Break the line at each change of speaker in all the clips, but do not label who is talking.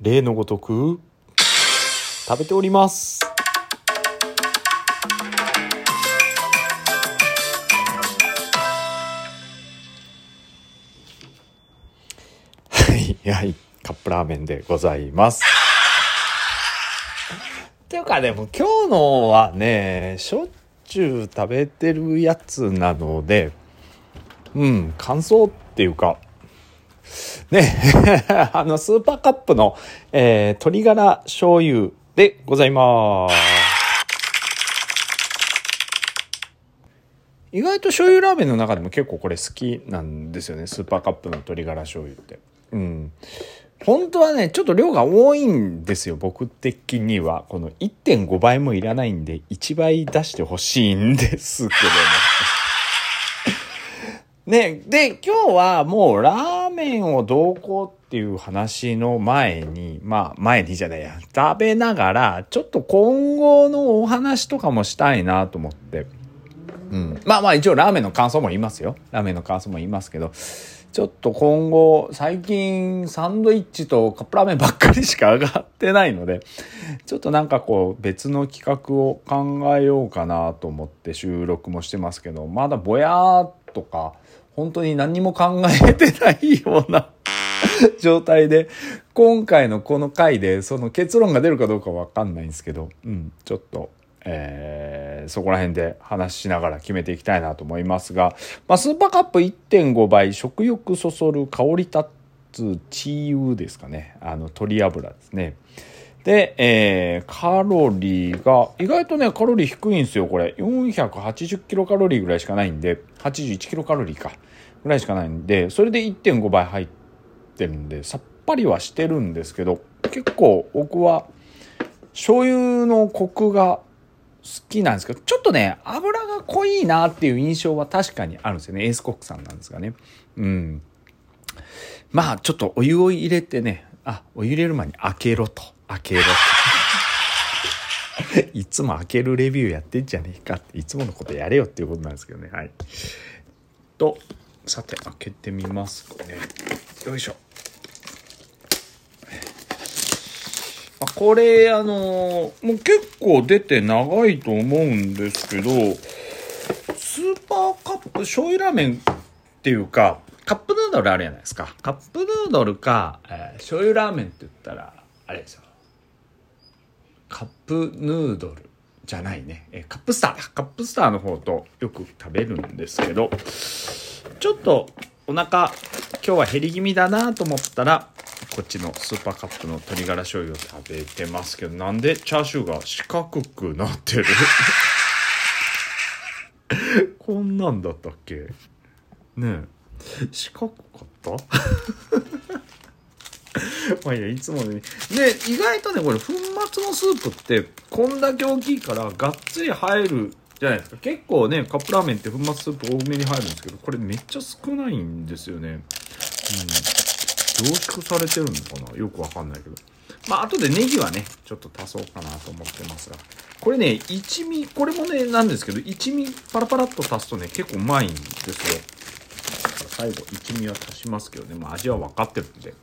例のごとく食べております。はいはい。カップラーメンでございます。っていうかでも今日のはねしょっちゅう食べてるやつなのでうん感想っていうかね、あの、スーパーカップの、えー、鶏ガラ醤油でございます。意外と醤油ラーメンの中でも結構これ好きなんですよね。スーパーカップの鶏ガラ醤油って。うん。本当はね、ちょっと量が多いんですよ。僕的には。この1.5倍もいらないんで、1倍出してほしいんですけども。ね、で、今日はもうラーメンをどうこうっていう話の前に、まあ前にじゃないや、食べながら、ちょっと今後のお話とかもしたいなと思って。うん。まあまあ一応ラーメンの感想も言いますよ。ラーメンの感想も言いますけど、ちょっと今後、最近サンドイッチとカップラーメンばっかりしか上がってないので、ちょっとなんかこう別の企画を考えようかなと思って収録もしてますけど、まだぼやーとか、本当に何も考えてないような 状態で、今回のこの回でその結論が出るかどうかわかんないんですけど、うん、ちょっと、えー、そこら辺で話しながら決めていきたいなと思いますが、まあ、スーパーカップ1.5倍食欲そそる香り立つチー油ですかね。あの、鶏油ですね。で、えー、カロリーが、意外とね、カロリー低いんですよ、これ。480キロカロリーぐらいしかないんで、81キロカロリーか、ぐらいしかないんで、それで1.5倍入ってるんで、さっぱりはしてるんですけど、結構僕は、醤油のコクが好きなんですけど、ちょっとね、油が濃いなっていう印象は確かにあるんですよね。エースコックさんなんですがね。うん。まあ、ちょっとお湯を入れてね、あ、お湯入れる前に開けろと。開けろ。いつも開けるレビューやってんじゃねえかって、いつものことやれよっていうことなんですけどね。はい。と、さて、開けてみますかね。よいしょ。あこれ、あのもう結構出て長いと思うんですけど、スーパーカップ醤油ラーメンっていうか、カップヌードルあるじゃないですか。カップヌードルか、えー醤油ラーメンって言ったら、あれですよ。カップヌードルじゃないね。えーカップスターだ。カップスターの方とよく食べるんですけど、ちょっとお腹、今日は減り気味だなと思ったら、こっちのスーパーカップの鶏ガラ醤油を食べてますけど、なんでチャーシューが四角くなってる？こんなんだったっけ？ねえ。四角かった？まあいいや、いつもね。で、意外とね、これ、粉末のスープって、こんだけ大きいから、がっつり入るじゃないですか。結構ね、カップラーメンって粉末スープ多めに入るんですけど、これめっちゃ少ないんですよね。うん。凝縮されてるのかな？よくわかんないけど。まあ、後でネギはね、ちょっと足そうかなと思ってますが。これね、一味、これもね、なんですけど、一味パラパラっと足すとね、結構うまいんですよ。最後一味は足しますけどね、まあ、味は分かってるんで。よ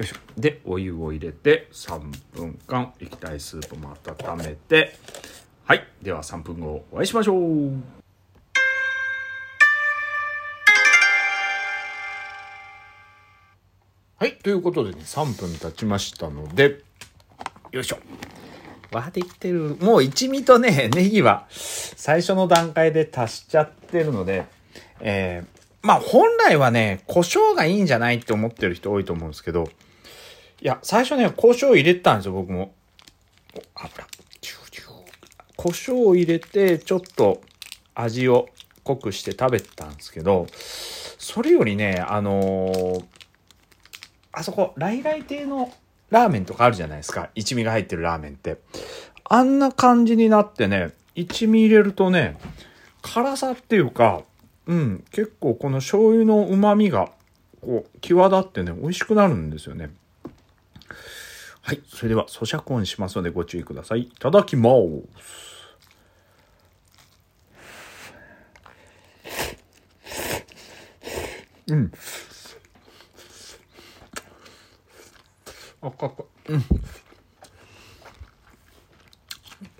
いしょ。でお湯を入れて3分間液体スープも温めて。はい。では3分後お会いしましょう。はい。ということでね3分経ちましたので。よいしょ。わーっていってる。もう一味とねネギは最初の段階で足しちゃってるのでえーまあ本来はね、胡椒がいいんじゃないって思ってる人多いと思うんですけど、いや、最初ね、胡椒入れてたんですよ、僕も。お油。胡椒を入れて、ちょっと味を濃くして食べてたんですけど、それよりね、あのーあそこ、来来亭のラーメンとかあるじゃないですか。一味が入ってるラーメンって。あんな感じになってね、一味入れるとね、辛さっていうか、うん、結構この醤油の旨味が、こう、際立ってね、美味しくなるんですよね。はい。それでは、咀嚼音しますのでご注意ください。いただきます。うん。あかっかうん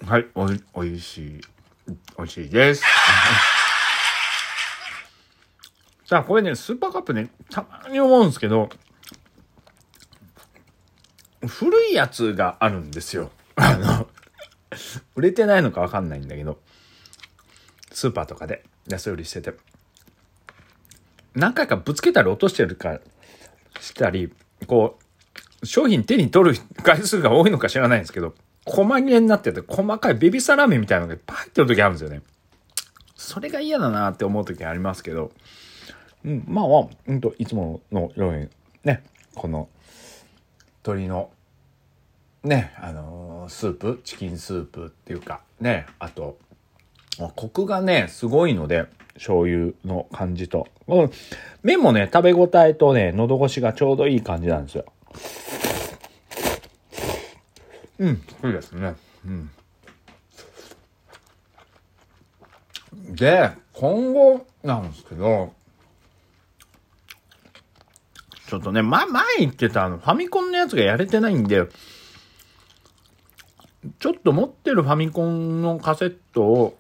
はいおいおいしいおいしいですさあこれねスーパーカップねたまに思うんですけど古いやつがあるんですよ。あの売れてないのかわかんないんだけどスーパーとかで安売りしてて。何回かぶつけたり落としてるかしたりこう商品手に取る回数が多いのか知らないんですけど細切れになってて細かいベビーサラーメンみたいなのがいっぱい入ってる時あるんですよね。それが嫌だなって思う時ありますけどうん、まあまあ、うんと、いつものように、ね、この、鶏の、ね、あのー、スープ、チキンスープっていうか、ね、あと、コクがね、すごいので、醤油の感じと。うん、麺もね、食べ応えとね、喉越しがちょうどいい感じなんですよ。うん、そうですね。うん。で、今後なんですけど、ちょっとね、ま、前言ってたあの、ファミコンのやつがやれてないんで、ちょっと持ってるファミコンのカセットを、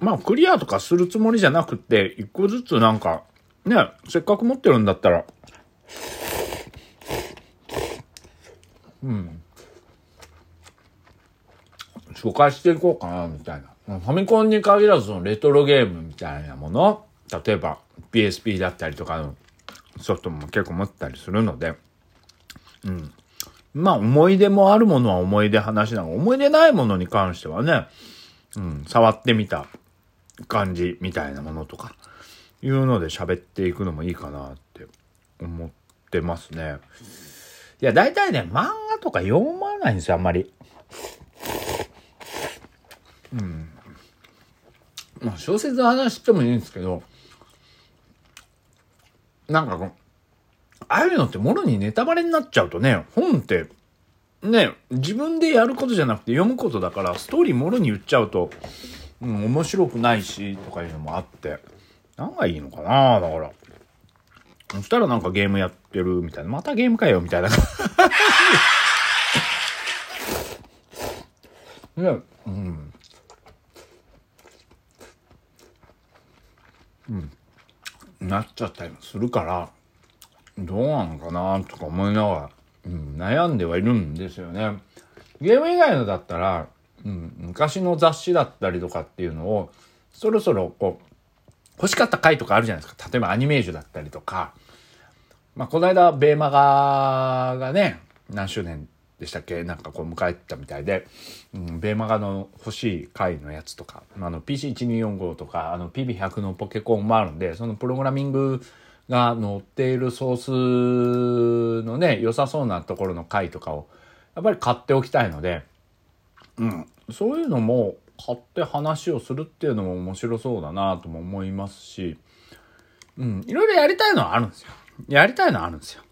まあ、クリアとかするつもりじゃなくて、一個ずつなんか、ね、せっかく持ってるんだったら、うん。紹介していこうかな、みたいな。ファミコンに限らず、レトロゲームみたいなもの、例えば PSP だったりとかのソフトも結構持ったりするので、うん。まあ思い出もあるものは思い出話なの。思い出ないものに関してはね、うん、触ってみた感じみたいなものとか、いうので喋っていくのもいいかなって思ってますね。いや、大体ね、漫画とか読まないんですよ、あんまり。うん。まあ小説の話してもいいんですけど、なんかこう、ああいうのってもろにネタバレになっちゃうとね、本って、ね、自分でやることじゃなくて読むことだから、ストーリーもろに言っちゃうと、うん、面白くないし、とかいうのもあって、何がいいのかなだから。そしたらなんかゲームやってるみたいな。またゲームかよみたいな。ね、うん。うん。なっちゃったりもするから、どうなのかなとか思いながら、うん、悩んではいるんですよね。ゲーム以外のだったら、うん、昔の雑誌だったりとかっていうのを、そろそろこう、欲しかった回とかあるじゃないですか。例えばアニメージュだったりとか、まあ、この間、ベーマガがね、何周年でしたっけ？なんかこう迎えたみたいで、うん、ベーマガの欲しい回のやつとか、あの PC1245 とか、あの PB100 のポケコンもあるんで、そのプログラミングが載っているソースのね、良さそうなところの回とかを、やっぱり買っておきたいので、うん、そういうのも買って話をするっていうのも面白そうだなとも思いますし、うん、いろいろやりたいのはあるんですよ。やりたいのはあるんですよ。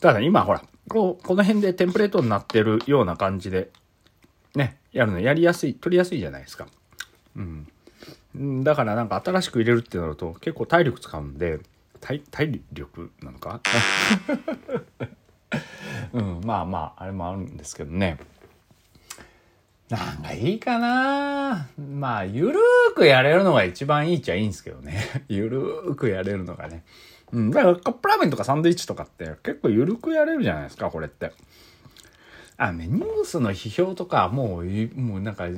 ただ今ほら、こう、この辺でテンプレートになってるような感じで、ね、やるのやりやすい、取りやすいじゃないですか。うん。だからなんか新しく入れるってなると結構体力使うんで、体、体力なのか？うん、まあまあ、あれもあるんですけどね。なんかいいかなまあ、ゆるーくやれるのが一番いいっちゃいいんですけどね。ゆるーくやれるのがね。うん。だからカップラーメンとかサンドイッチとかって結構緩くやれるじゃないですか、これって。あね、ニュースの批評とかもう、もうなんか、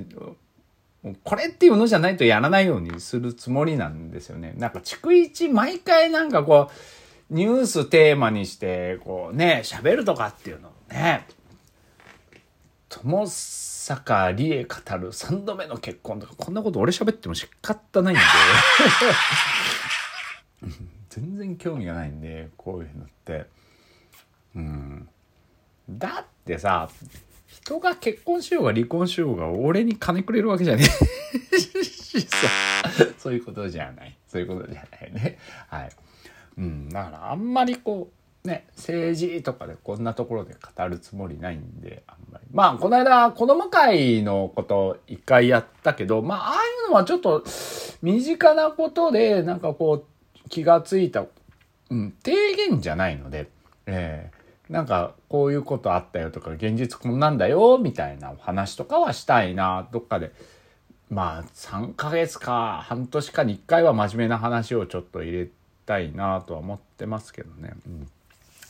これっていうのじゃないとやらないようにするつもりなんですよね。なんか、逐一毎回なんかこう、ニューステーマにして、こうね、喋るとかっていうのね、友坂理恵語る3度目の結婚とか、こんなこと俺喋っても仕方ないんで。全然興味がないんでこういうのって。うん。だってさ人が結婚しようが離婚しようが俺に金くれるわけじゃねえ。し さそういうことじゃない。そういうことじゃないね。はい。うん。だからあんまりこうね政治とかでこんなところで語るつもりないんであんまり。まあこの間子供会のこと一回やったけどまあああいうのはちょっと身近なことでなんかこう気がついた、うん、提言じゃないので、えなんかこういうことあったよとか現実こんなんだよみたいなお話とかはしたいなどっかでまあ3ヶ月か半年かに1回は真面目な話をちょっと入れたいなとは思ってますけどね。うん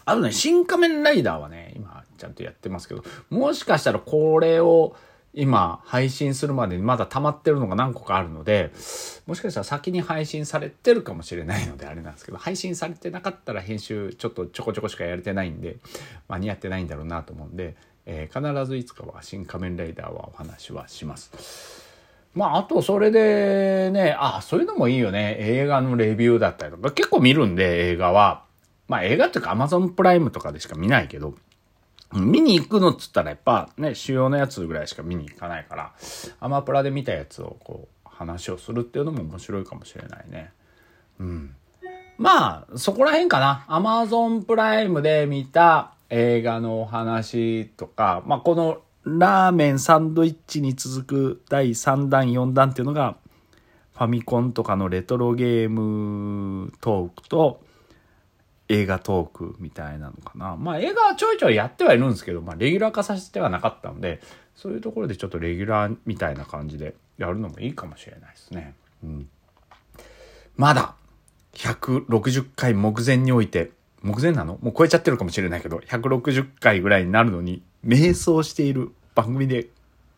あとね、新仮面ライダーはね、今ちゃんとやってますけど、もしかしたらこれを今配信するまでにまだ溜まってるのが何個かあるので、もしかしたら先に配信されてるかもしれないのであれなんですけど、配信されてなかったら編集ちょっとちょこちょこしかやれてないんで、間に合ってないんだろうなと思うんで、えー、必ずいつかは新仮面ライダーはお話はします。まあ、あと、それでね、あ、そういうのもいいよね。映画のレビューだったりとか、結構見るんで、映画は。まあ、映画っていうか Amazon プライムとかでしか見ないけど、見に行くのっつったらやっぱね、主要なやつぐらいしか見に行かないから、アマプラで見たやつをこう、話をするっていうのも面白いかもしれないね。うん。まあ、そこら辺かな。Amazon プライムで見た映画のお話とか、まあ、このラーメンサンドイッチに続く第3弾4弾っていうのがファミコンとかのレトロゲームトークと映画トークみたいなのかな。まあ映画はちょいちょいやってはいるんですけど、まあレギュラー化させてはなかったので、そういうところでちょっとレギュラーみたいな感じでやるのもいいかもしれないですね。うん。まだ160回目前において、目前なの？もう超えちゃってるかもしれないけど、160回ぐらいになるのに、瞑想している番組で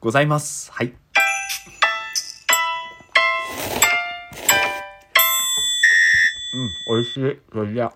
ございます。はい。うん、美味しい。それじゃ。